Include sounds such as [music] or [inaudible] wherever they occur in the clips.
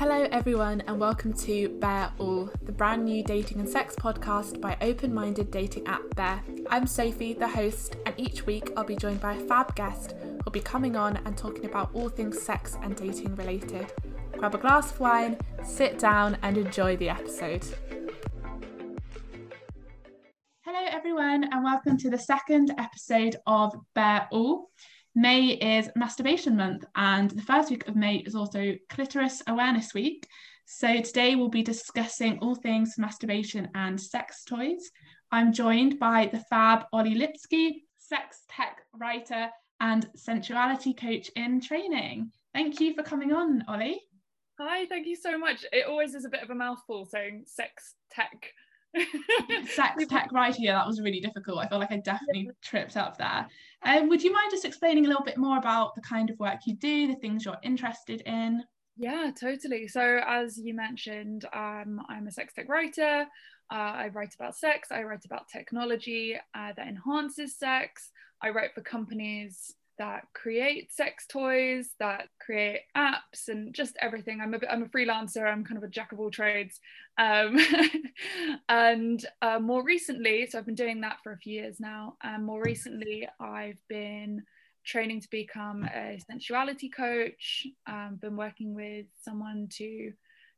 Hello, everyone, and welcome to Bear All, the brand new dating and sex podcast by open minded dating app Bear. I'm Sophie, the host, and each week I'll be joined by a fab guest who'll be coming on and talking about all things sex and dating related. Grab a glass of wine, sit down, and enjoy the episode. Hello, everyone, and welcome to the second episode of Bear All. May is Masturbation Month, and the first week of May is also Clitoris Awareness Week. So today we'll be discussing all things masturbation and sex toys. I'm joined by the fab Ollie Lipsky, sex tech writer and sensuality coach in training. Thank you for coming on, Ollie. Hi, thank you so much. It always is a bit of a mouthful saying sex tech [laughs] sex tech writing yeah that was really difficult. I feel like i definitely tripped up there. Um, would you mind just explaining a little bit more about the kind of work you do the things you're interested in? Yeah totally. So as you mentioned um, i'm a sex tech writer. Uh, i write about sex i write about technology uh, that enhances sex. I write for companies that create sex toys, that create apps, and just everything. I'm a I'm a freelancer. I'm kind of a jack of all trades. Um, [laughs] and uh, more recently, so I've been doing that for a few years now. And more recently, I've been training to become a sensuality coach. Um, been working with someone to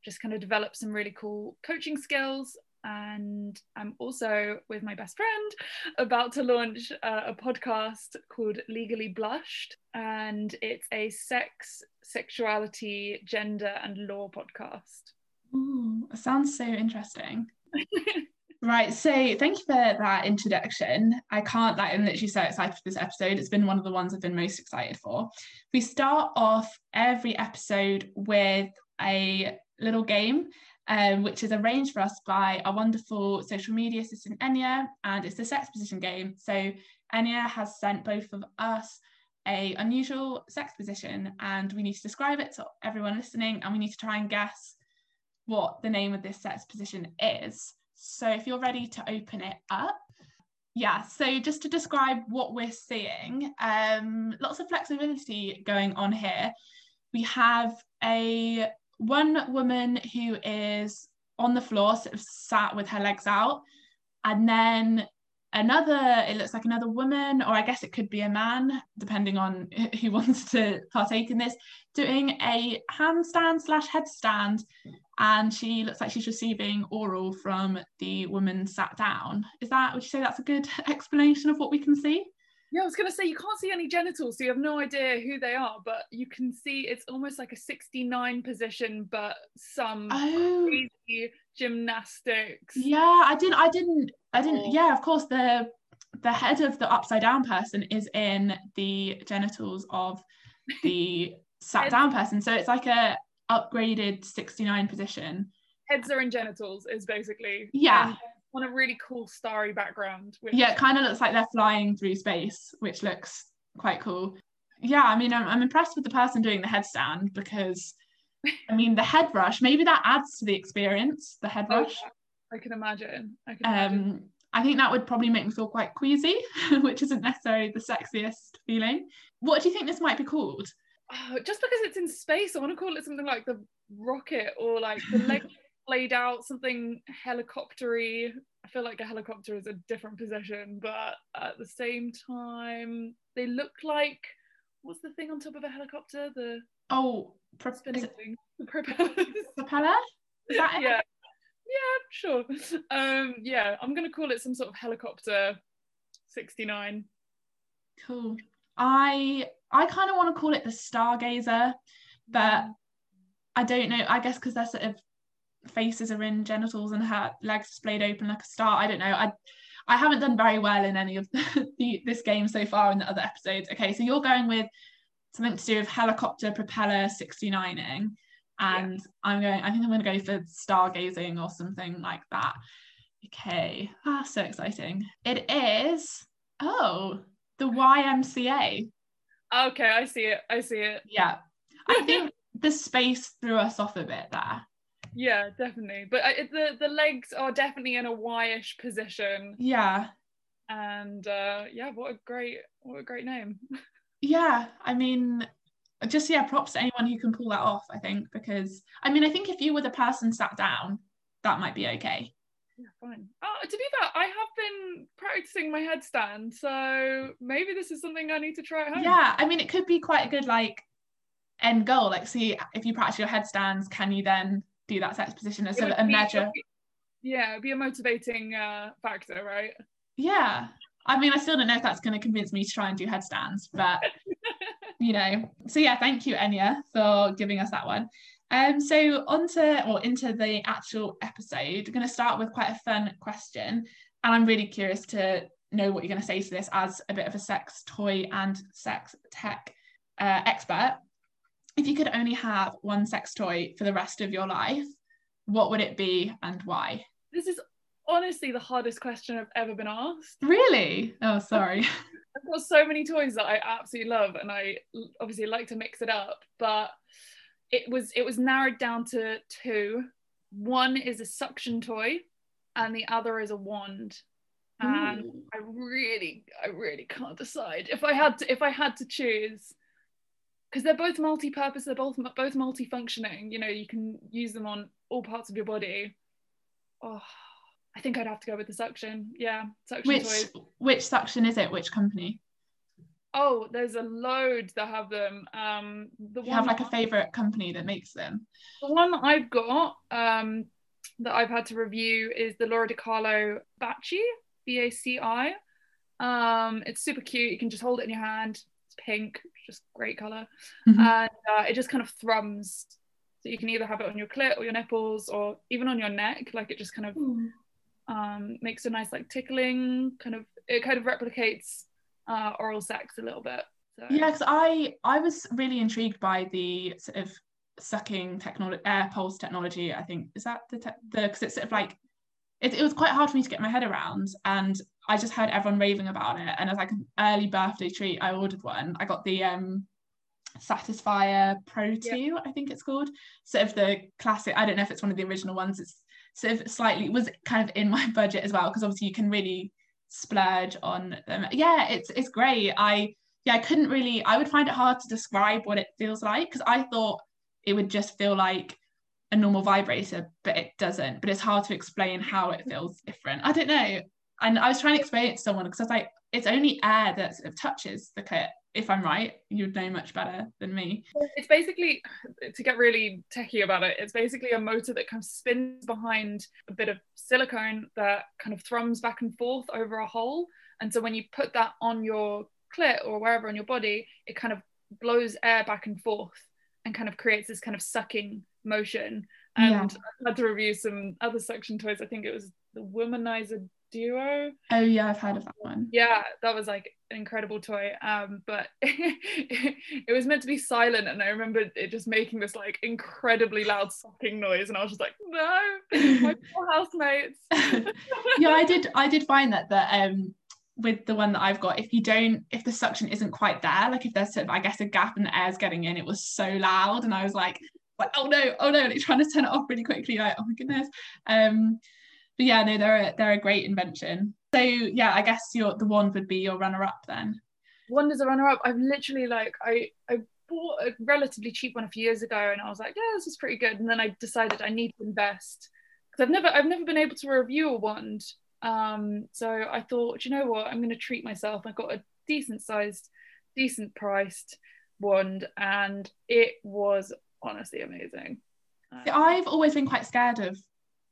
just kind of develop some really cool coaching skills and I'm also with my best friend about to launch uh, a podcast called Legally Blushed, and it's a sex, sexuality, gender, and law podcast. Ooh, sounds so interesting. [laughs] right, so thank you for that introduction. I can't like I'm literally so excited for this episode. It's been one of the ones I've been most excited for. We start off every episode with a little game um, which is arranged for us by our wonderful social media assistant Enya, and it's the sex position game. So Enya has sent both of us a unusual sex position, and we need to describe it to everyone listening, and we need to try and guess what the name of this sex position is. So if you're ready to open it up. Yeah, so just to describe what we're seeing, um, lots of flexibility going on here. We have a one woman who is on the floor, sort of sat with her legs out, and then another, it looks like another woman, or I guess it could be a man, depending on [laughs] who wants to partake in this, doing a handstand slash headstand. And she looks like she's receiving oral from the woman sat down. Is that, would you say that's a good [laughs] explanation of what we can see? Yeah, I was going to say you can't see any genitals, so you have no idea who they are, but you can see it's almost like a 69 position, but some oh. crazy gymnastics. Yeah, I didn't, I didn't, I didn't. Oh. Yeah, of course the the head of the upside down person is in the genitals of the [laughs] sat down person, so it's like a upgraded 69 position. Heads are in genitals is basically yeah. And on a really cool starry background. Which... Yeah, it kind of looks like they're flying through space, which looks quite cool. Yeah, I mean, I'm, I'm impressed with the person doing the headstand because, [laughs] I mean, the head rush, maybe that adds to the experience, the head oh, rush. Oh, I can imagine. I can imagine. Um, I think that would probably make me feel quite queasy, [laughs] which isn't necessarily the sexiest feeling. What do you think this might be called? Oh, just because it's in space, I want to call it something like the rocket or like the [laughs] leg played out something helicoptery. I feel like a helicopter is a different position, but at the same time, they look like what's the thing on top of a helicopter? The oh, pro- spinning thing. The propeller. [laughs] Propeller? Is that yeah. It? Yeah, sure. Um, yeah, I'm gonna call it some sort of helicopter 69. Cool. I I kind of want to call it the stargazer, but I don't know. I guess because they're sort of faces are in genitals and her legs displayed open like a star. I don't know. I I haven't done very well in any of the, [laughs] the, this game so far in the other episodes. Okay, so you're going with something to do with helicopter propeller 69ing. And yeah. I'm going, I think I'm going to go for stargazing or something like that. Okay, ah, so exciting. It is, oh, the YMCA. Okay, I see it. I see it. Yeah. I [laughs] think the space threw us off a bit there yeah definitely but uh, the the legs are definitely in a y-ish position yeah and uh yeah what a great what a great name [laughs] yeah i mean just yeah, props to anyone who can pull that off, I think, because I mean, I think if you were the person sat down, that might be okay. Yeah, fine. Oh, to be fair, I have been practicing my headstand, so maybe this is something I need to try at home. Yeah, I mean, it could be quite a good like end goal. Like, see if you practice your headstands, can you then do that sex position as a, a measure? Yeah, be a motivating uh, factor, right? Yeah. I mean, I still don't know if that's going to convince me to try and do headstands, but [laughs] you know. So yeah, thank you, Enya, for giving us that one. Um, so onto or into the actual episode, I'm going to start with quite a fun question, and I'm really curious to know what you're going to say to this as a bit of a sex toy and sex tech uh, expert. If you could only have one sex toy for the rest of your life, what would it be and why? This is honestly the hardest question I've ever been asked. Really? Oh, sorry. I've got so many toys that I absolutely love, and I obviously like to mix it up. But it was it was narrowed down to two. One is a suction toy, and the other is a wand. And Ooh. I really, I really can't decide. If I had to, if I had to choose, because they're both multi-purpose, they're both both multi-functioning. You know, you can use them on all parts of your body. Oh, I think I'd have to go with the suction. Yeah, suction which, toys. Which suction is it? Which company? Oh, there's a load that have them. Um, the you have like a favorite company that makes them? The one that I've got um, that I've had to review is the Lora DiCarlo Baci, B A C I. Um, it's super cute. You can just hold it in your hand. It's pink, just great color, mm-hmm. and uh, it just kind of thrums. So you can either have it on your clit or your nipples, or even on your neck. Like it just kind of mm um, makes a nice like tickling kind of it kind of replicates uh, oral sex a little bit so. yeah because i i was really intrigued by the sort of sucking technology air pulse technology i think is that the the because it's sort of like it, it was quite hard for me to get my head around and i just heard everyone raving about it and as like an early birthday treat i ordered one. I got the um Satisfyer pro 2 yep. i think it's called. Sort of the classic i don't know if it's one of the original ones. It's sort of slightly was kind of in my [laughs] budget as well because obviously you can really splurge on them. Yeah it's it's great. I yeah i couldn't really i would find it hard to describe what it feels like because i thought it would just feel like a normal vibrator but it doesn't. But it's hard to explain how it [laughs] feels different. I don't know and i was trying to explain it to someone because i was like it's only air that sort of touches the clit if I'm right, you'd know much better than me. It's basically, to get really techie about it, it's basically a motor that kind of spins behind a bit of silicone that kind of thrums back and forth over a hole. And so when you put that on your clit or wherever on your body, it kind of blows air back and forth and kind of creates this kind of sucking motion. And yeah. I had to review some other suction toys. I think it was the Womanizer Duo. Oh yeah, I've heard of that one. Yeah, that was like an incredible toy. Um, but [laughs] it was meant to be silent, and I remember it just making this like incredibly loud sucking noise, and I was just like, no, my [laughs] poor housemates. [laughs] yeah, I did. I did find that that um with the one that I've got, if you don't, if the suction isn't quite there, like if there's sort of, I guess, a gap and the air's getting in, it was so loud, and I was like, like, oh no, oh no, and it's trying to turn it off really quickly, like, oh my goodness. Um, but yeah, no, they're a, they're a great invention. So yeah, I guess your the wand would be your runner up then. Wand is a runner up. I've literally like I I bought a relatively cheap one a few years ago, and I was like, yeah, this is pretty good. And then I decided I need to invest because I've never I've never been able to review a wand. Um, so I thought, you know what, I'm going to treat myself. I got a decent sized, decent priced wand, and it was honestly amazing. I've always been quite scared of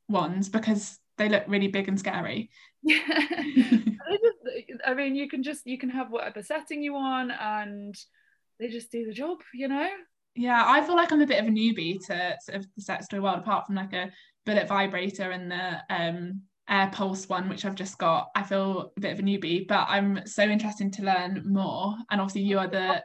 wands because they look really big and scary. [laughs] Yeah. I mean, you can just you can have whatever setting you want, and they just do the job, you know. Yeah, I feel like I'm a bit of a newbie to sort of the sex toy world, apart from like a bullet vibrator and the um air pulse one which i've just got i feel a bit of a newbie but i'm so interested to learn more and obviously you are the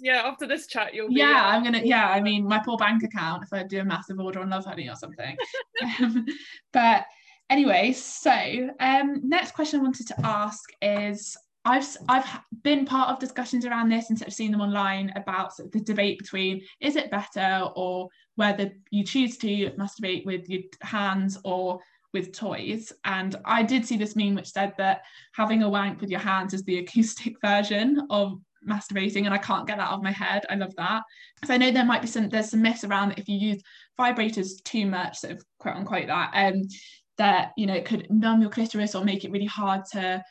yeah after this chat you'll yeah be, uh, i'm gonna yeah i mean my poor bank account if i do a massive order on Lovehoney or something [laughs] um, but anyway so um next question i wanted to ask is I've I've been part of discussions around this and sort of seen them online about sort of the debate between is it better or whether you choose to masturbate with your hands or with toys. And I did see this meme which said that having a wank with your hands is the [laughs] acoustic version of masturbating and I can't get that out of my head. I love that. So I know there might be some there's some myths around that if you use vibrators too much, sort of quote unquote that, um, that you know it could numb your clitoris or make it really hard to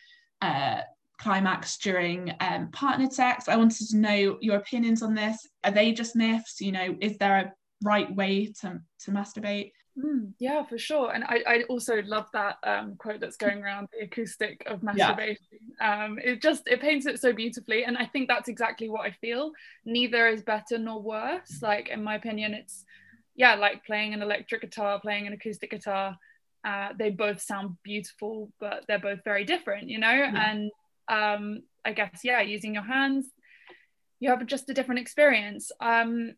uh, climax during um, partnered sex. I wanted to know your opinions on this. Are they just myths? You know, is there a right way to to masturbate? Mm, yeah, for sure. And I, I also love that um, quote that's going around the acoustic of masturbation. Yeah. Um, it just it paints it so beautifully, and I think that's exactly what I feel. Neither is better nor worse. Like in my opinion, it's yeah, like playing an electric guitar, playing an acoustic guitar. Uh, they both sound beautiful, but they're both very different, you know. Yeah. And um, I guess yeah, using your hands, you have just a different experience. Um,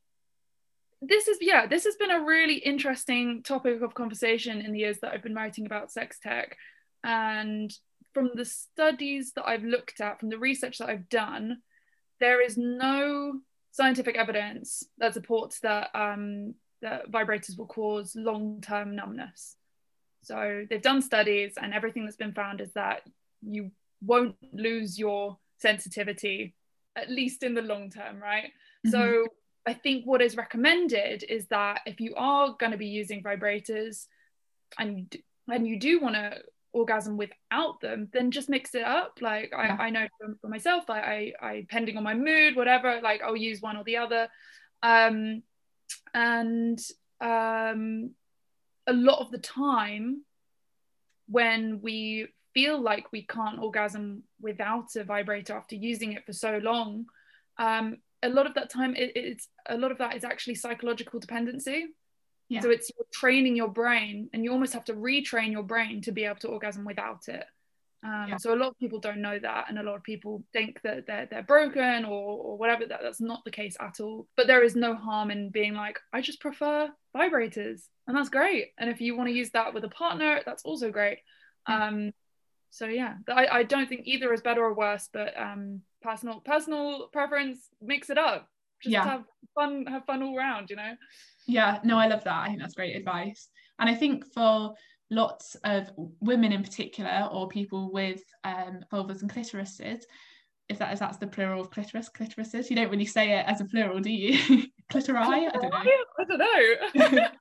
this is yeah this has been a really interesting topic of conversation in the years that i've been writing about sex tech and from the studies that i've looked at from the research that i've done there is no scientific evidence that supports that um, that vibrators will cause long-term numbness so they've done studies and everything that's been found is that you won't lose your sensitivity at least in the long term right mm-hmm. so I think what is recommended is that if you are going to be using vibrators and and you do want to orgasm without them, then just mix it up. Like yeah. I, I know for, for myself, I, I, I depending on my mood, whatever, like I'll use one or the other. Um, and um, a lot of the time, when we feel like we can't orgasm without a vibrator after using it for so long, um, a lot of that time it, it's a lot of that is actually psychological dependency yeah. so it's you're training your brain and you almost have to retrain your brain to be able to orgasm without it um, yeah. so a lot of people don't know that and a lot of people think that they're, they're broken or, or whatever that, that's not the case at all. But there is no harm in being like i just prefer vibrators and that's great. And if you want to use that with a partner that's also great. Um, so yeah I, I don't think either is better or worse but um, personal personal preference mix it up. Just yeah. have fun have fun all around you know? Yeah no i love that. I think that's great advice. And i think for lots of women in particular or people with um, vulvas and clitorises if that is that's the plural of clitoris clitorises. You don't really say it as a plural do you? [laughs] Clitori? I don't know. I don't know. [laughs]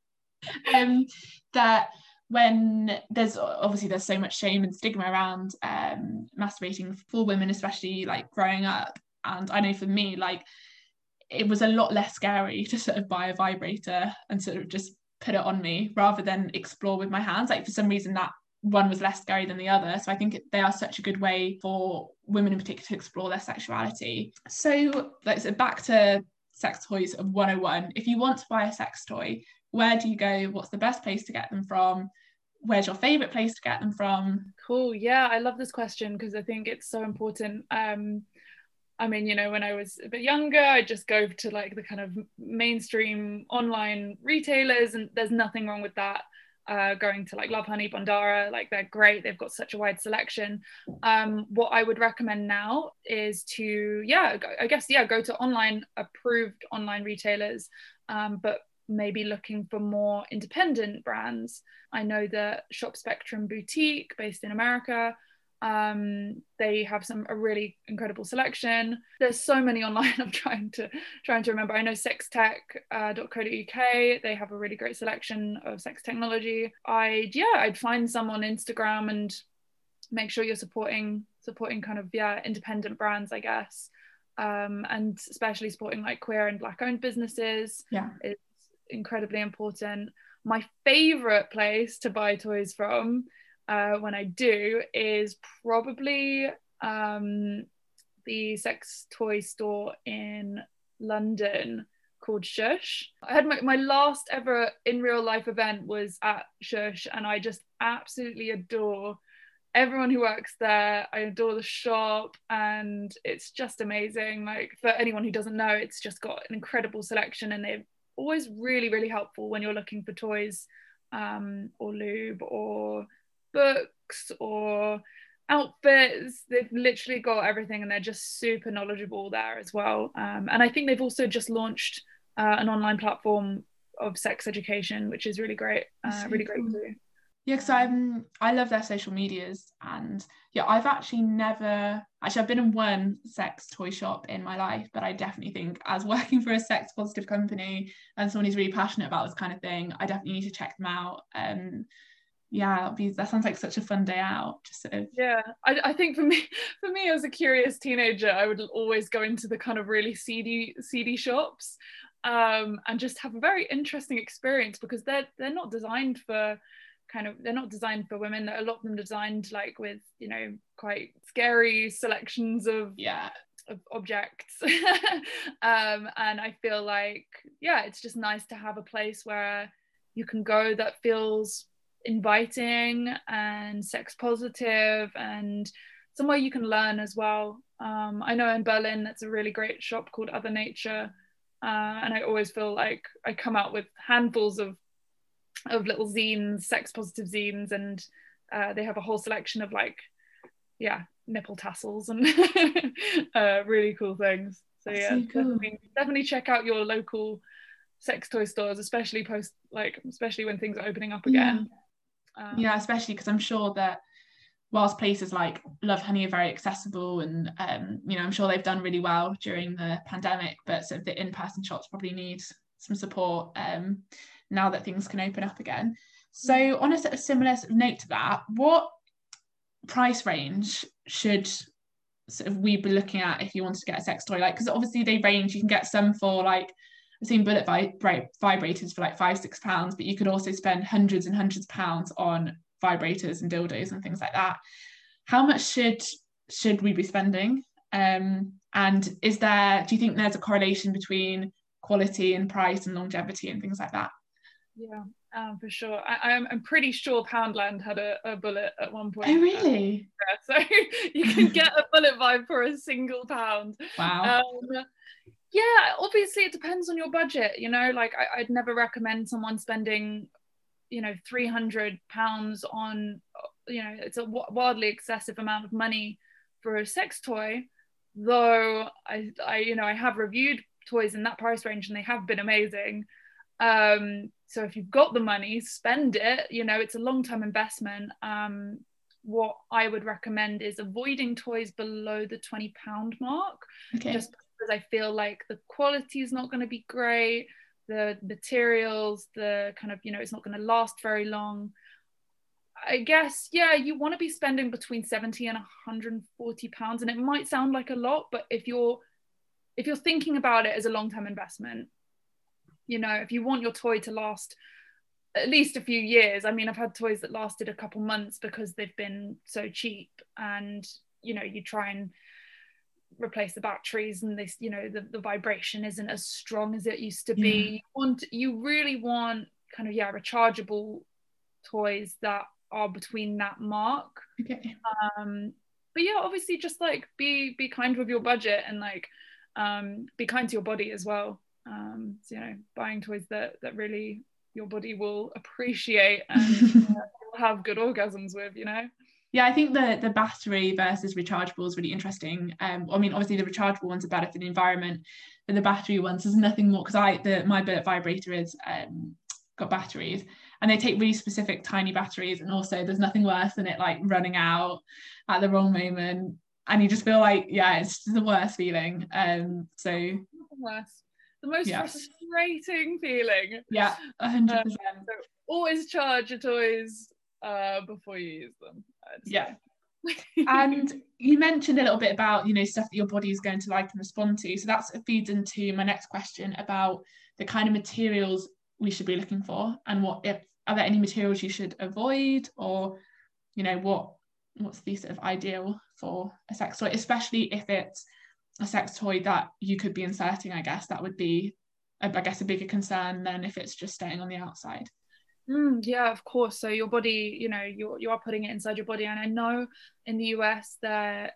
Um that when there's obviously there's so much shame and stigma around um, masturbating for women, especially like growing up. And I know for me, like it was a lot less scary [laughs] to sort of buy a vibrator and sort of just put it on me rather than explore with my hands. Like for some reason that one was less scary than the other. So I think they are such a good way for women in particular to explore their sexuality. So let's back to sex toys of 101. If you want to buy a sex toy, where do you go? What's the best place to get them from? Where's your favorite place to get them from? Cool. Yeah, I love this question because I think it's so important. Um, I mean, you know, when I was a bit younger, I just go to like the kind of mainstream online retailers, and there's nothing wrong with that. Uh, going to like Lovehoney, Bondara, like they're great. They've got such a wide selection. Um, what I would recommend now is to, yeah, I guess, yeah, go to online approved online retailers, um, but maybe looking for more independent brands. I know that Shop Spectrum Boutique, based in America, um, they have some a really incredible selection. There's so many [laughs] online. I'm trying to trying to remember. I know sextech.co.uk. Uh, they have a really great selection of sex technology. I'd yeah, I'd find some on Instagram and make sure you're supporting supporting kind of yeah independent brands, I guess. Um, and especially supporting like queer and black owned businesses yeah is incredibly important. My favorite place to buy toys from uh, when I do is probably um, the sex toy store in London called Shush. I had my, my last ever in real life event was at Shush, and I just absolutely adore everyone who works there. I adore the shop, and it's just amazing. Like for anyone who doesn't know, it's just got an incredible selection, and they've always really really helpful when you're looking for toys um, or lube or books or outfits. They've literally got everything and they're just super knowledgeable there as well. Um, and i think they've also just launched uh, an online platform of sex education which is really great uh, really great too Yeah, because I'm I love their social medias and yeah, I've actually never actually I've been in one sex toy shop in my life, but I definitely think as working for a sex positive company and someone who's really passionate about this kind of thing, I definitely need to check them out. Um yeah, be, that sounds like such a fun day out. Just sort of yeah. I, I think for me [laughs] for me as a curious teenager, I would always go into the kind of really seedy seedy shops um, and just have a very interesting experience because they're they're not designed for kind of they're not designed for women a lot of them designed like with you know quite scary selections of yeah of objects [laughs] um, and i feel like yeah it's just nice to have a place where you can go that feels inviting and sex positive and somewhere you can learn as well um, i know in berlin that's a really great shop called other nature uh, and i always feel like i come out with handfuls of of little zines, sex positive zines, and uh, they have a whole selection of like, yeah, nipple tassels and [laughs] uh, really cool things. So yeah, so cool. definitely, definitely check out your local sex toy stores, especially post like especially when things are opening up again. Yeah, um, yeah especially because I'm sure that whilst places like Lovehoney are very accessible and um, you know I'm sure they've done really well during the pandemic, but sort of the in-person shops probably need some support. Um, now that things can open up again. So, on a, a similar note to that, what price range should sort of we be looking at if you want to get a sex toy? Like, because obviously they range. You can get some for like I've seen bullet vib- vibrators for like five, six pounds, but you could also spend hundreds and hundreds of pounds on vibrators and dildos and things like that. How much should should we be spending? Um, and is there? Do you think there's a correlation between quality and price and longevity and things like that? Yeah, um, for sure. I, am I'm, I'm pretty sure Poundland had a, a bullet at one point. Oh, really? yeah, so [laughs] you can get a bullet vibe for a single pound. Wow. Um, yeah, obviously it depends on your budget. You know, like I, I'd never recommend someone spending, you know, 300 pounds on, you know, it's a wildly excessive amount of money for a sex toy. Though I, I, you know, I have reviewed toys in that price range and they have been amazing. Um, so if you've got the money, spend it. You know, it's a long-term investment. Um, what I would recommend is avoiding toys below the 20 pound mark. Okay. Just because I feel like the quality is not going to be great, the materials, the kind of, you know, it's not going to last very long. I guess, yeah, you want to be spending between 70 and 140 pounds. And it might sound like a lot, but if you're if you're thinking about it as a long-term investment, you know if you want your toy to last at least a few years i mean i've had toys that lasted a couple months because they've been so cheap and you know you try and replace the batteries and this you know the, the vibration isn't as strong as it used to be. Yeah. you want you really want kind of yeah rechargeable toys that are between that mark. Okay. Um but yeah obviously just like be be kind with your budget and like um be kind to your body as well. Um, so, you know buying toys that that really your body will [laughs] appreciate and [laughs] uh, have good orgasms with you know yeah, I think the the battery versus rechargeable is really interesting. Um, I mean, obviously the rechargeable ones are better for the environment, but the battery ones there's nothing more because I the my bullet vibrator is um got batteries and they take really specific tiny batteries and also there's nothing worse than it like running out at the wrong moment and you just feel like yeah it's the worst feeling um so worse the most yeah. frustrating feeling. Yeah, hundred um, percent. So always charge your toys uh, before you use them. Yeah. and [laughs] you mentioned a little bit about you know stuff that your body is going to like and respond to so that feeds into my next question about the kind of materials we should be looking for and what if are there any materials you should avoid or you know what what's the sort of ideal for a sex toy especially if it's a sex toy that you could be inserting, I guess that would be, I guess, a bigger concern than if it's just staying on the outside. Mm, yeah, of course. So your body, you know, you you are putting it inside your body, and I know in the US that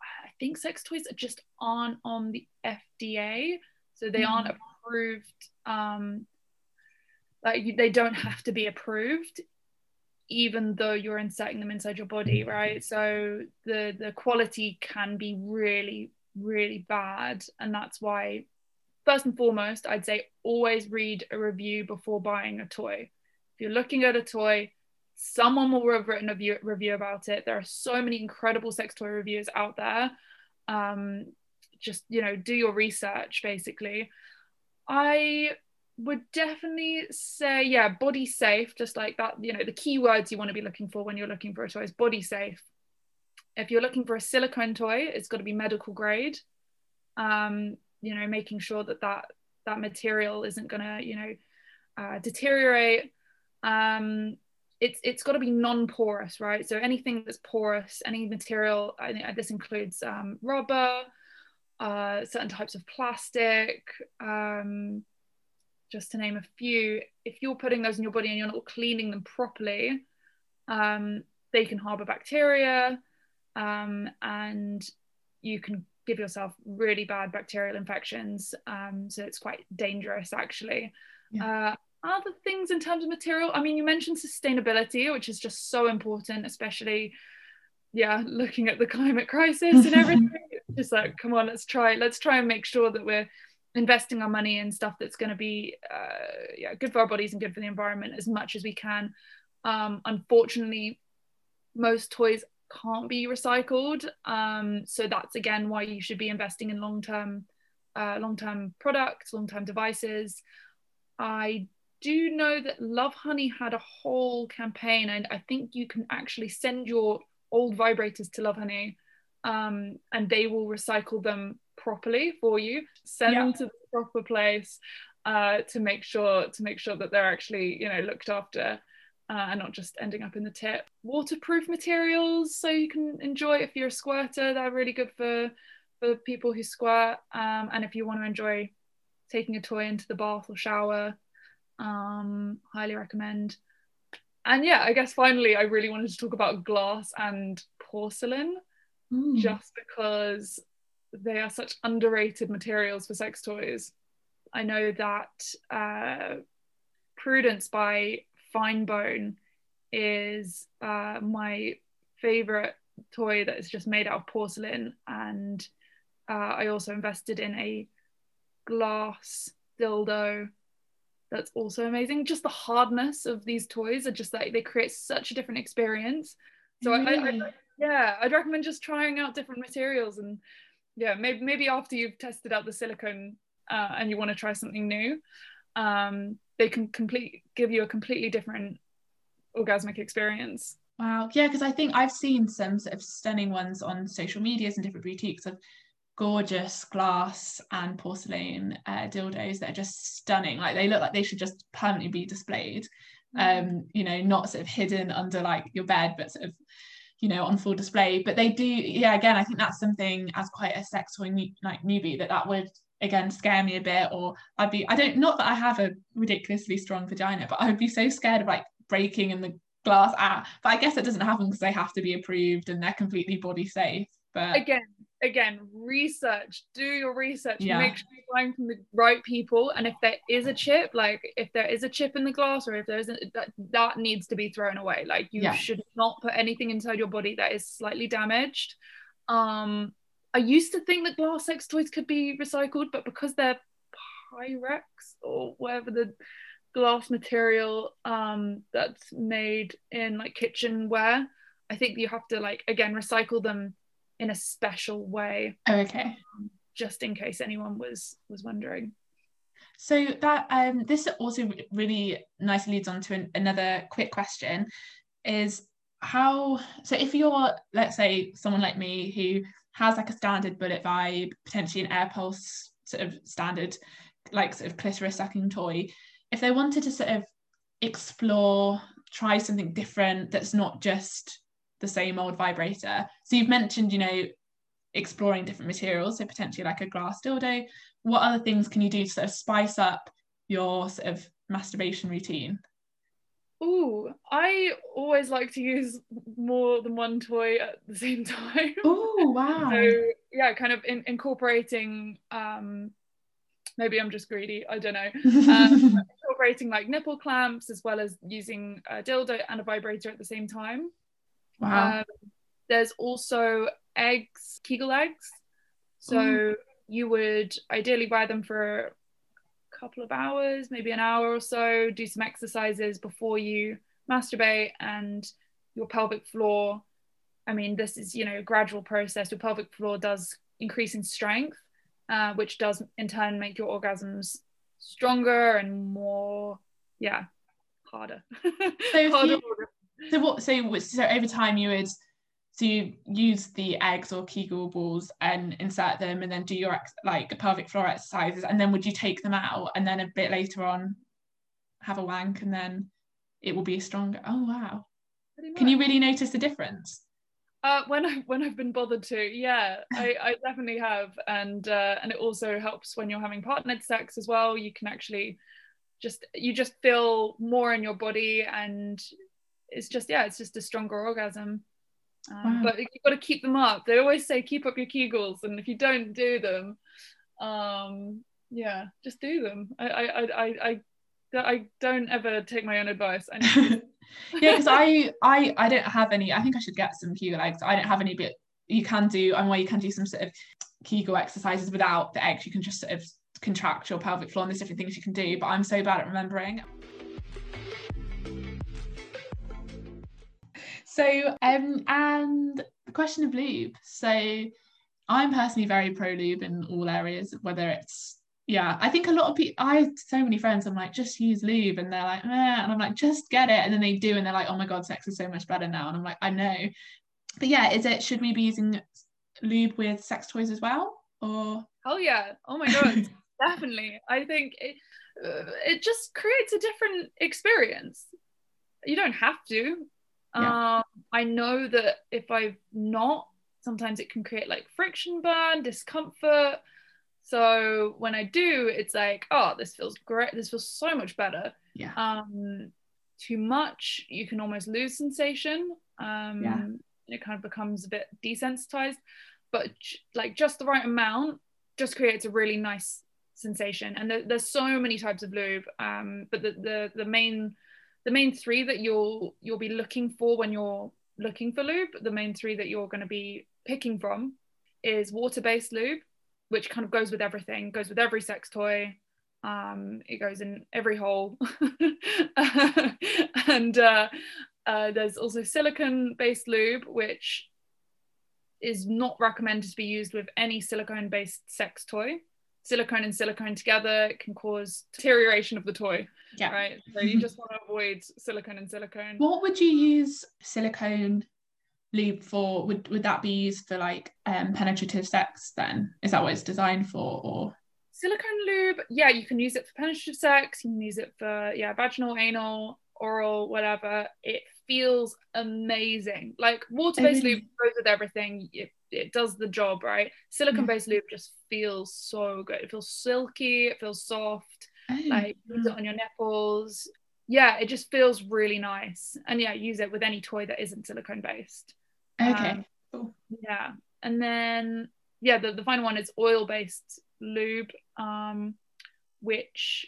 I think sex toys just aren't on the FDA, so they mm. aren't approved. Um, like they don't have to be approved even though you're inserting them inside your body right so the the quality can be really really bad. And that's why, first and foremost, I'd say always read a review before buying a toy. If you're looking at a toy, someone will have written a review, review about it. There are so many incredible sex toy reviews out there. Um, just you know, do your research basically. I would definitely say, yeah, body safe, just like that. You know, the keywords you want to be looking for when you're looking for a toy is body safe. If you're looking for a silicone toy, it's got to be medical grade. Um, you know, making sure that that that material isn't going to, you know, uh, deteriorate. Um, it's it's got to be non-porous, right? So anything that's porous, any material, I, this includes um, rubber, uh, certain types of plastic, um, just to name a few. If you're putting those in your body and you're not cleaning them properly, um, they can harbor bacteria, um, and you can give yourself really bad bacterial infections. Um, so it's quite dangerous, actually. Yeah. Uh, other things in terms of material? I mean you mentioned sustainability which is just so important especially yeah looking at the climate crisis and [laughs] everything. Just like come on let's try let's try and make sure that we're investing our money in stuff that's going to be uh, yeah good for our bodies and good for the environment as much as we can. Um, unfortunately most toys can't be recycled. Um, so that's again why you should be investing in long-term uh, long-term products long-term devices. I do you know that Lovehoney had a whole campaign, and I think you can actually send your old vibrators to Lovehoney, um, and they will recycle them properly for you. Send yeah. them to the proper place uh, to make sure to make sure that they're actually you know looked after. Uh, and not just ending up in the tip. Waterproof materials, so you can enjoy if you're a squirter. They're really good for for people who squirt. Um, and if you want to enjoy taking a toy into the bath or shower, um, highly recommend. And yeah, I guess finally, I really wanted to talk about glass and porcelain, mm. just because they are such underrated materials for sex toys. I know that uh, Prudence by Finebone is uh, my favorite toy that is just made out of porcelain. And uh, I also invested in a glass dildo that's also amazing. Just the hardness of these toys are just like they create such a different experience. So really? I, I, yeah, I'd recommend just trying out different materials and yeah, maybe maybe after you've tested out the silicone uh, and you want to try something new, um, they can complete give you a completely different orgasmic experience. Wow, yeah, because I think I've seen some sort of stunning ones on social medias and different boutiques of gorgeous glass and porcelain uh, dildos that are just stunning. Like they look like they should just permanently be displayed. Mm-hmm. Um, you know, not sort of hidden under like your bed, but sort of, you know, on full display. But they do, yeah. Again, I think that's something as quite a sex toy new, like newbie that that would again scare me a bit. Or I'd be, I don't, not that I have a ridiculously strong vagina, but I would be so scared of like breaking in the glass. Ah, but I guess it doesn't happen because they have to be approved and they're completely body safe. But again, again research do your research yeah. make sure you're buying from the right people and if there is a chip like if there is a chip in the glass or if there isn't that, that needs to be thrown away like you yeah. should not put anything inside your body that is slightly damaged um i used to think that glass sex toys could be recycled but because they're pyrex or whatever the glass material um that's made in like kitchenware i think you have to like again recycle them in a special way. Okay. Um, just in case anyone was was wondering. So that um, this also really nicely leads on to an, another quick question: is how so if you're let's say someone like me who has like a standard bullet vibe, potentially an air pulse sort of standard like sort of clitoris sucking toy, if they wanted to sort of explore, try something different that's not just the same old vibrator. So you've mentioned, you know, exploring different materials, so potentially like a glass dildo. What other things can you do to sort of spice up your sort of masturbation routine? Oh, I always like to use more than one toy at the same [laughs] time. Oh, wow. so yeah, kind of in, incorporating um maybe I'm just greedy, I don't know. [laughs] Um, incorporating like nipple clamps as well as using a dildo and a vibrator at the same time. Wow. Um, there's also eggs, Kegel eggs. So mm. you would ideally buy them for a couple of hours, maybe an hour or so, do some exercises before you masturbate and your pelvic floor i mean this is you know a gradual process your pelvic floor does increase in strength uh, which does in turn make your orgasms stronger and more yeah harder [laughs] So, Harder you, so what? So so over time you would so you use the eggs or Kegel balls and insert them, and then do your ex- like pelvic floor exercises, and then would you take them out, and then a bit later on have a wank, and then it will be stronger. Oh wow! Can you really notice the difference? Uh, when I when I've been bothered to, yeah, [laughs] I, I definitely have, and uh, and it also helps when you're having partnered sex as well. You can actually just you just feel more in your body, and it's just yeah, it's just a stronger orgasm. Um, Wow. But you've got to keep them up. They always say keep up your Kegels, and if you don't do them, um, yeah, just do them. I I I I, I, don't ever take my own advice. [laughs] Yeah, because I I I don't have any. I think I should get some Kegel eggs. I don't have any, but you can do. I'm where you can do some sort of Kegel exercises without the eggs. You can just sort of contract your pelvic floor, and there's different things you can do. But I'm so bad at remembering. So um and the question of lube. So I'm personally very pro lube in all areas, whether it's yeah, I think a lot of people. I have so many friends. I'm like, just use lube, and they're like, eh, and I'm like, just get it, and then they do, and they're like, oh my god, sex is so much better now, and I'm like, I know, but yeah, is it? Should we be using lube with sex toys as well, or Hell yeah! Oh my god, [laughs] definitely. I think it uh, it just creates a different experience. You don't have to. Yeah. Um, I know that if I've not, sometimes it can create like friction burn, discomfort. So when I do, it's like, oh, this feels great. This feels so much better. yeah, Um, too much, you can almost lose sensation. Um, Yeah. It kind of becomes a bit desensitized, but like just the right amount just creates a really nice sensation. And there, there's so many types of lube, um, but the, the the main the main three that you'll you'll be looking for when you're looking for lube, the main three that you're going to be picking from is water-based lube, which kind of goes with everything, goes with every sex toy. Um, it goes in every hole, [laughs] and uh, uh, there's also silicone-based lube, which is not recommended to be used with any silicone-based sex toy. Silicone and silicone together can cause deterioration of the toy, yeah. right? So you just want to avoid silicone and silicone. What would you use silicone lube for? Would would that be used for like um penetrative sex? Then is that what it's designed for, or silicone lube yeah you can use it for penetrative sex you can use it for yeah vaginal anal oral whatever it feels amazing like water-based really? lube goes with everything it, it does the job right? Silicone-based lube just feels so good. It feels silky it feels soft oh, like use it on your nipples. Yeah it just feels really nice. And yeah use it with any toy that isn't silicone based. Okay, um, cool. yeah. And then yeah the, the final one is oil based lube um which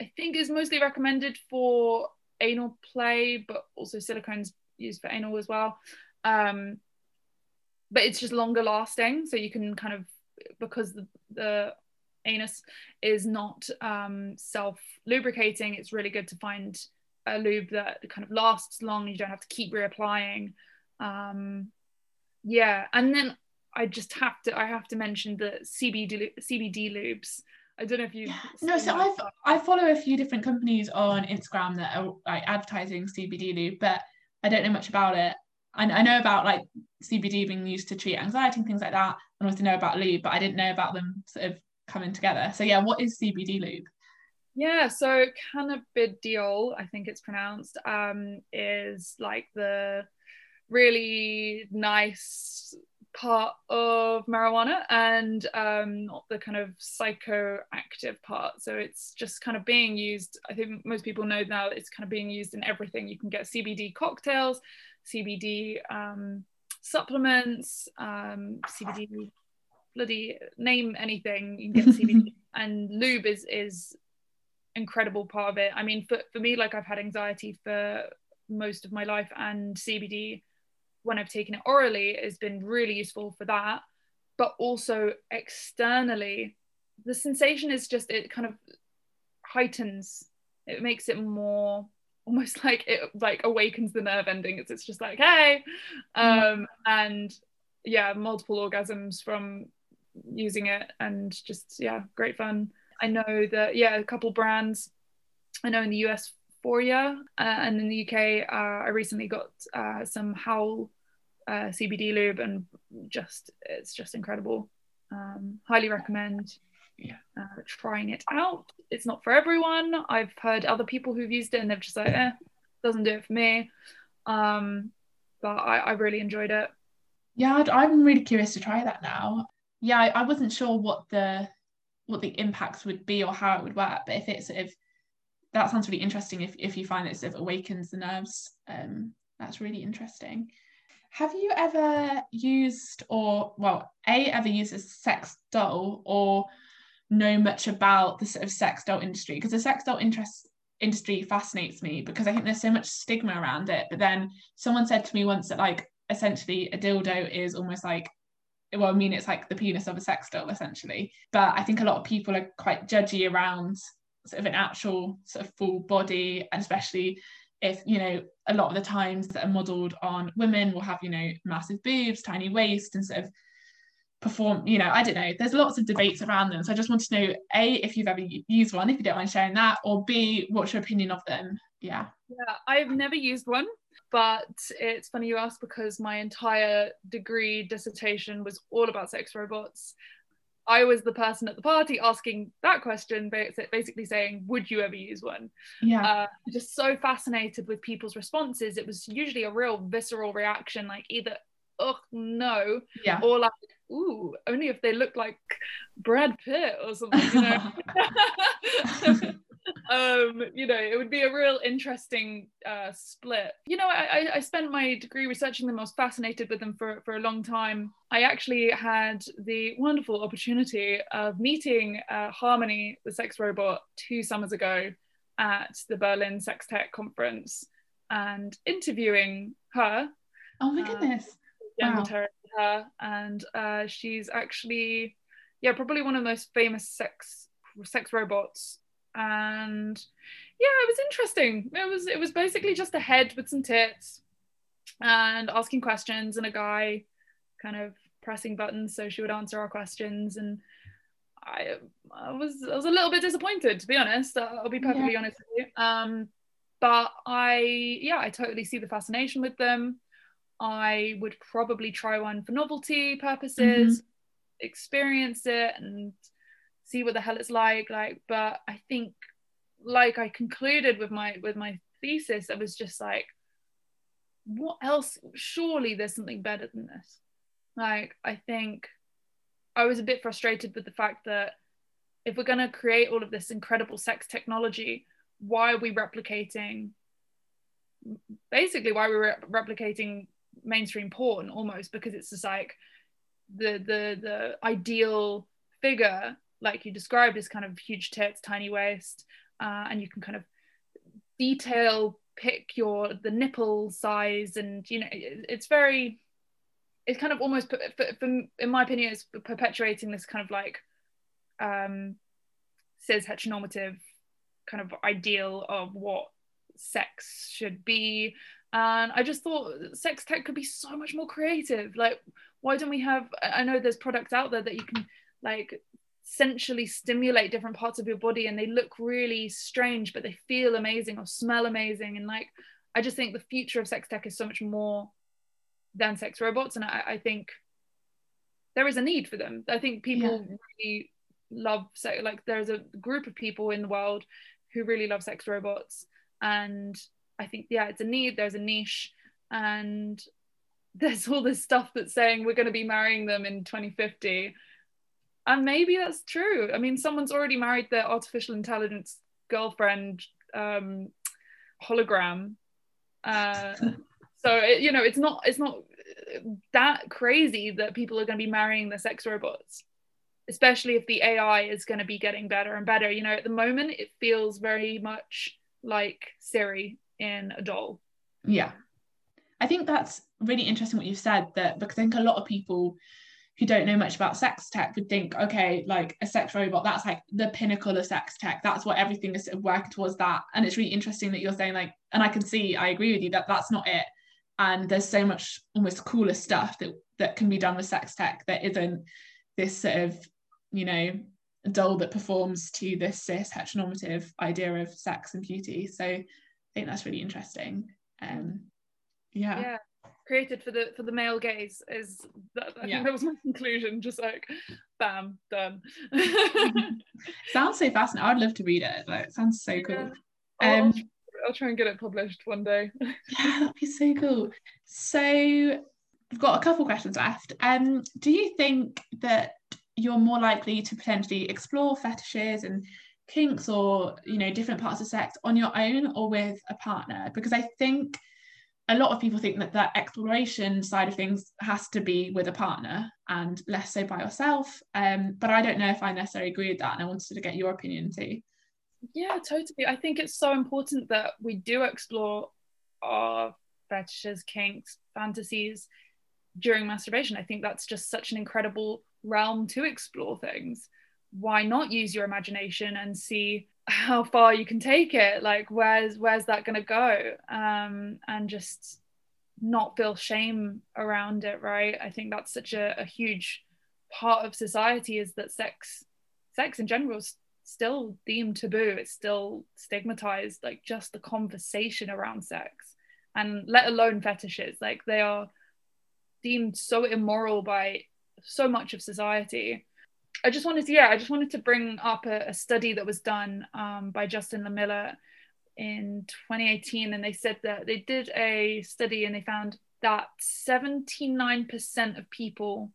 i think is mostly recommended for anal play but also silicone's used for anal as well. Um but it's just longer lasting so you can kind of because the, the anus is not um self lubricating it's really good to find a lube that kind of lasts long you don't have to keep reapplying um yeah and then i just have to i have to mention the cbd cbd lubes i don't know if you Yeah. No, so I follow a few different companies on Instagram that are like advertising CBD lube, but I don't know much about it. I, I know about like CBD being used to treat anxiety and things like that, and also know about lube, but I didn't know about them sort of coming together. So yeah, what is CBD lube? yeah so cannabidiol i think it's pronounced um is like the really nice part of marijuana and um not the kind of psychoactive part so it's just kind of being used i think most people know now it's kind of being used in everything you can get cbd cocktails cbd um supplements um cbd bloody name anything you can get cbd [laughs] and lube is is incredible part of it i mean for, for me like i've had anxiety for most of my life and cbd when I've taken it orally has been really useful for that. But also externally, the sensation is just it kind of heightens. It makes it more almost [laughs] like it like awakens the nerve endings it's just like hey. Um and yeah multiple orgasms from using it and just yeah great fun. I know that yeah a couple brands i know in the us Foria uh, and in the uk uh, i recently got uh, some howl uh, cbd lube and just it's just incredible. Um, highly recommend yeah. uh, trying it out. It's not for everyone. I've heard other people who've used it and they've just like eh, doesn't do it for me. Um, but I, I really enjoyed it. Yeah i am really curious to try that now. Yeah I, I wasn't sure what the what the impacts would be or how it would work but if it's sort of that sounds really interesting if, if you find it sort of awakens the nerves um, that's really interesting. Have you ever used or well a ever used a sex doll or know much about the sort of sex doll industry because the sex doll interest industry fascinates me because I think there's so much stigma around it. But then someone said to me once that like essentially a dildo is almost like well, I mean it's like the penis of a sex doll essentially. But I think a lot of people are quite judgy around sort of an actual sort of full body, and especially if you know a lot of the times that are modelled on women will have you know massive boobs, tiny waist, and sort of perform you know i don't know there's lots of debates around them. So i just want to know a if you've ever used one if you don't mind sharing that or b what's your opinion of them? Yeah. Yeah i've never used one but it's funny you ask because my entire degree dissertation was all about sex robots. I was the person at the party asking that question, basically saying, "Would you ever use one?" Yeah, uh, just so fascinated with people's responses. It was usually a real visceral reaction, like either "oh no," yeah, or like ooh, only if they look like Brad Pitt or something, you know. [laughs] um, you know, it would be a real interesting uh, split. You know, I, I spent my degree researching them. I was fascinated with them for, for a long time. I actually had the wonderful opportunity of meeting uh, Harmony, the sex robot, two summers ago at the Berlin Sex Tech conference and interviewing her. Oh my goodness. Uh, wow her, and uh, she's actually, yeah, probably one of the most famous sex sex robots. And yeah, it was interesting. It was it was basically just a head with some tits, and asking questions, and a guy kind of pressing buttons so she would answer our questions and. I, I was I was a little bit disappointed to be honest. I'll be perfectly yeah. honest with you. Um, but I yeah I totally see the fascination with them. I would probably try one for novelty purposes, mm-hmm. experience it and see what the hell it's like. Like, but I think like I concluded with my with my thesis, I was just like, what else? Surely there's something better than this. Like, I think I was a bit frustrated with the fact that if we're going to create all of this incredible sex technology, why are we replicating basically why we're re- replicating mainstream porn almost because it's just like the the the ideal figure like you described is kind of huge tits tiny waist uh, and you can kind of detail pick your the nipple size and you know it, it's very it's kind of almost for, for, in my opinion it's perpetuating this kind of like um cis heteronormative kind of ideal of what sex should be and I just thought sex tech could be so much more creative. Like, why don't we have? I know there's products out there that you can like sensually stimulate different parts of your body and they look really strange, but they feel amazing or smell amazing. And like, I just think the future of sex tech is so much more than sex robots. And I, I think there is a need for them. I think people yeah. really love sex. Like, there's a group of people in the world who really love sex robots. And I think yeah, it's a need. There's a niche, and there's all this stuff that's saying we're going to be marrying them in 2050, and maybe that's true. I mean, someone's already married their artificial intelligence girlfriend um, hologram. Uh, so it, you know, it's not it's not that crazy that people are going to be marrying the sex robots especially if the AI is going to be getting better and better. You know, at the moment, it feels very much like Siri in a doll. Yeah. I think that's really interesting what you've said that because I think a lot of people who don't know much about sex tech would think, okay, like a sex robot, that's like the pinnacle of sex tech. That's what everything is working towards that. And it's really interesting that you're saying like, and I can see, I agree with you that that's not it. And there's so much almost cooler stuff that that can be done with sex tech that isn't this sort of, you know, a doll that performs to this cis heteronormative idea of sex and beauty. So think that's really interesting. Um, yeah. Yeah created for the for the male gaze is that, I yeah. think that was my [laughs] conclusion just like bam done [laughs] sounds so fascinating I'd love to read it like it sounds so cool yeah. um, I'll, I'll, try and get it published one day [laughs] yeah that'd be so cool so we've got a couple questions left um do you think that you're more likely to potentially explore fetishes and kinks or you know different parts of sex on your own or with a partner because I think a lot of people think that that exploration side of things has to be with a partner and less so by yourself. Um, but I don't know if I necessarily agree with that, and I wanted to get your opinion too. Yeah, totally. I think it's so important that we do explore our fetishes, kinks, fantasies during masturbation. I think that's just such an incredible realm to explore things. Why not use your imagination and see how far you can take it? Like where's where's that going to go? Um and just not feel shame around it right? I think that's such a, a huge part of society is that sex sex in general is still deemed taboo. It's still stigmatized like just the conversation around sex and let alone fetishes. Like they are deemed so immoral by so much of society I just wanted to, yeah, I just wanted to bring up a, a study that was done um, by Justin Lehmiller in 2018, and they said that they did a study and they found that 79% of people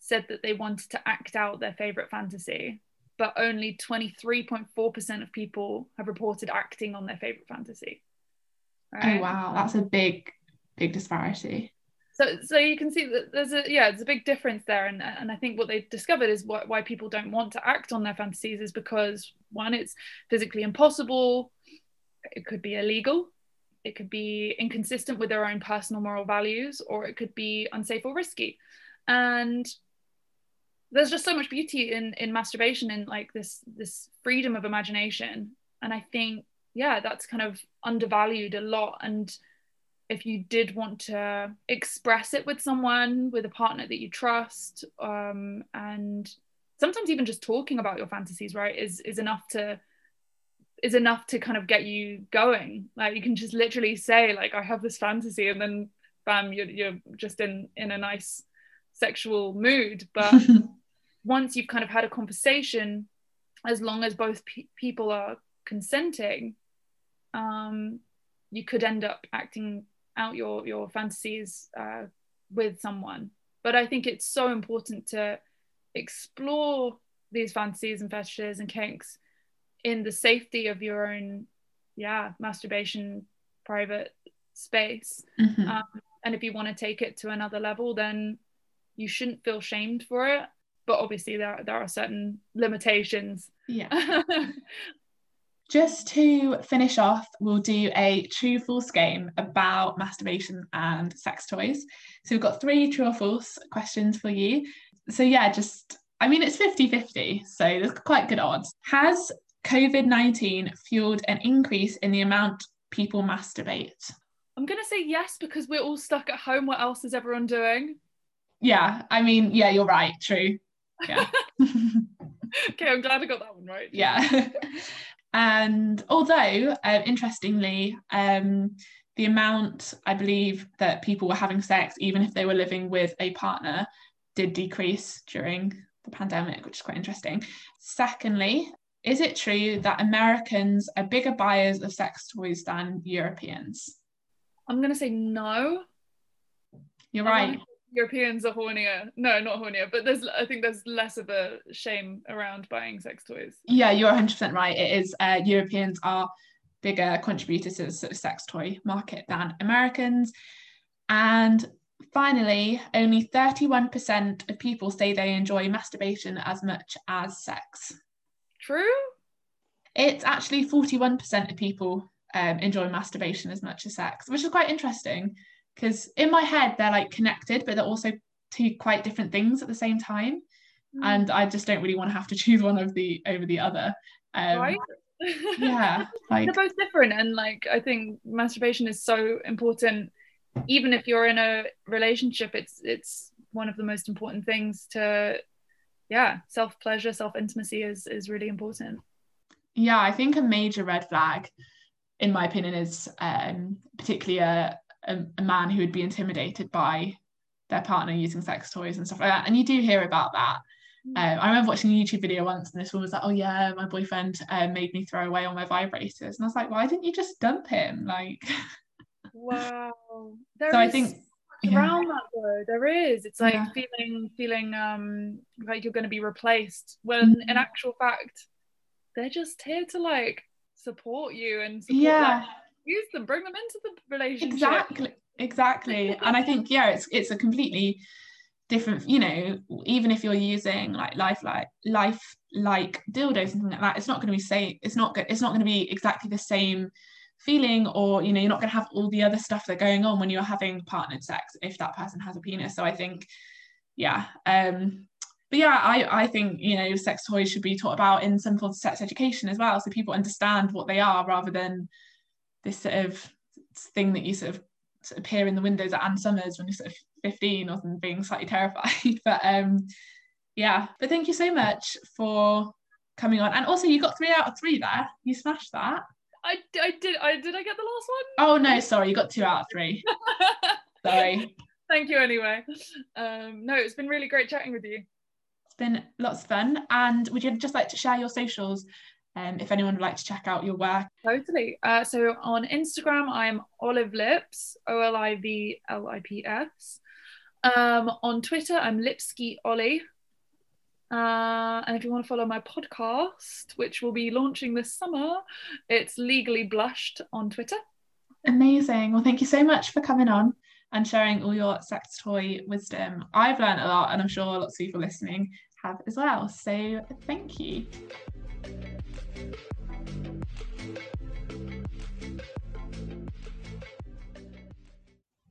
said that they wanted to act out their favorite fantasy, but only 23.4% of people have reported acting on their favorite fantasy. Right? Oh wow, that's a big, big disparity so so you can see that there's a yeah there's a big difference there. And and I think what they've discovered is why, why people don't want to act on their fantasies is because one it's physically impossible. It could be illegal. It could be inconsistent with their own personal moral values or it could be unsafe or risky. And there's just so much beauty in in masturbation and like this this freedom of imagination. And I think yeah that's kind of undervalued a lot. And if you did want to express it with someone with a partner that you trust um, and sometimes even just talking about your fantasies right is is enough to is enough to kind of get you going. Like you can just literally say like i have this fantasy and then bam you're, you're just in in a nice sexual mood. But [laughs] once you've kind of had a conversation as long as both pe- people are consenting um, you could end up acting out your your fantasies uh, with someone. But i think it's so important to explore these fantasies and fetishes and kinks in the safety of your own yeah masturbation private space. Mm-hmm. um, and if you want to take it to another level then you shouldn't feel shamed for it. But obviously there, there are certain limitations. Yeah [laughs] Just to finish off, we'll do a true false game about masturbation and sex toys. So we've got three true or false questions for you. So, yeah, just, I mean, it's 50 50, so there's quite good odds. Has COVID 19 fueled an increase in the amount people masturbate? I'm going to say yes because we're all stuck at home. What else is everyone doing? Yeah, I mean, yeah, you're right. True. Yeah. [laughs] okay, I'm glad I got that one right. [laughs] Yeah. And although, uh, interestingly, um, the amount I believe that people were having sex, even if they were living with a partner, did decrease during the pandemic, which is quite interesting. Secondly, is it true that Americans are bigger buyers of sex toys than Europeans? I'm going to say no. You're right. Europeans are hornier. No, not hornier, but there's I think there's less of a shame around buying sex toys. Yeah, you're 100% right. It is uh, Europeans are bigger contributors to the sort of sex toy market than Americans. And finally, only 31% of people say they enjoy masturbation as much as sex. True? It's actually 41% of people um, enjoy masturbation as much as sex, which is quite interesting because in my head they're like connected but they're also two quite different things at the same time. Mm. And I just don't really want to have to [laughs] choose one of the over the other. Um, right. yeah. [laughs] Like, They're both different. And like I think masturbation is so important. Even if you're in a relationship, it's it's one of the most important things to yeah, self pleasure, self intimacy is is really important. Yeah, I think a major red flag, in my opinion, is um, particularly a, a, a man who would be intimidated by their partner using sex toys and stuff like that. And you do hear about that. Mm. Um, I remember watching a YouTube video once, and this one was like, "Oh yeah, my boyfriend uh, made me throw away all my vibrators," and I was like, "Why didn't you just dump him?" [laughs] Like, wow. There so I think yeah. around that though, there is. It's like yeah. feeling feeling um like you're going to be replaced. When mm-hmm. in actual fact, they're just here to like support you and support yeah. Use them, bring them into the relationship. Exactly exactly and i think yeah it's it's a completely different you know even if you're using like life like life like dildos and something like that it's not going to be say it's not good. it's not going to be exactly the same feeling or you know you're not going to have all the other stuff that going on when you're having partnered sex if that person has a penis so i think yeah um but yeah i i think you know sex toys should be taught about in some form of sex education as well so people understand what they are rather than this sort of thing that you sort of appear in the windows at Ann Summers when you're sort of 15 or something, being slightly terrified. [laughs] but um, yeah, but thank you so much for coming on. And also, you got three out of three there. You smashed that. I, I did. I did. I get the last one. Oh no, sorry, you got two out of three. [laughs] sorry. Thank you anyway. Um, no, it's been really great chatting with you. It's been lots of fun. And would you just like to share your socials um, if anyone would like to check out your work. Totally. Uh, so on Instagram, I'm Olive Lips, O L I V L I P S. Um, on Twitter, I'm Lipsky Ollie. Uh, and if you want to follow my podcast, which will be launching this summer, it's Legally Blushed on Twitter. Amazing. Well, thank you so much for coming on and sharing all your sex toy wisdom. I've learned a lot, and I'm sure lots of people listening have as well. So, thank you. Thank you. Thank you.